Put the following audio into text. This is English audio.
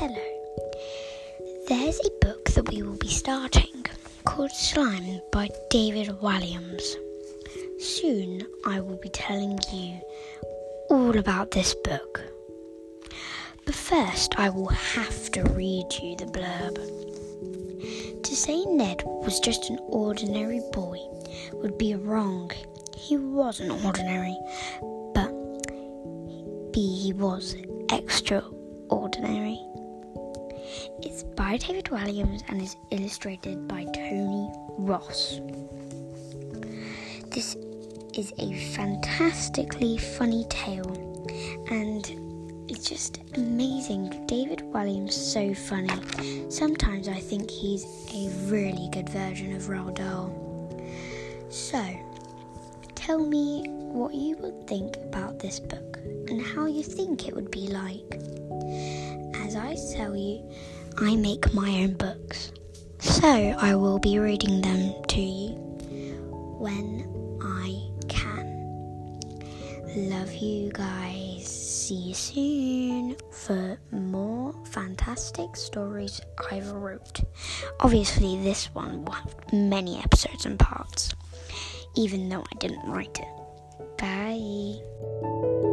Hello. There's a book that we will be starting called Slime by David Walliams. Soon I will be telling you all about this book. But first, I will have to read you the blurb. To say Ned was just an ordinary boy would be wrong. He wasn't ordinary, but he was extraordinary. It's by David Walliams and is illustrated by Tony Ross. This is a fantastically funny tale and it's just amazing. David Walliams so funny. Sometimes I think he's a really good version of Roald Dahl. So, tell me what you would think about this book and how you think it would be like. As I tell you, I make my own books. So I will be reading them to you when I can. Love you guys. See you soon for more fantastic stories I've wrote. Obviously, this one will have many episodes and parts, even though I didn't write it. Bye.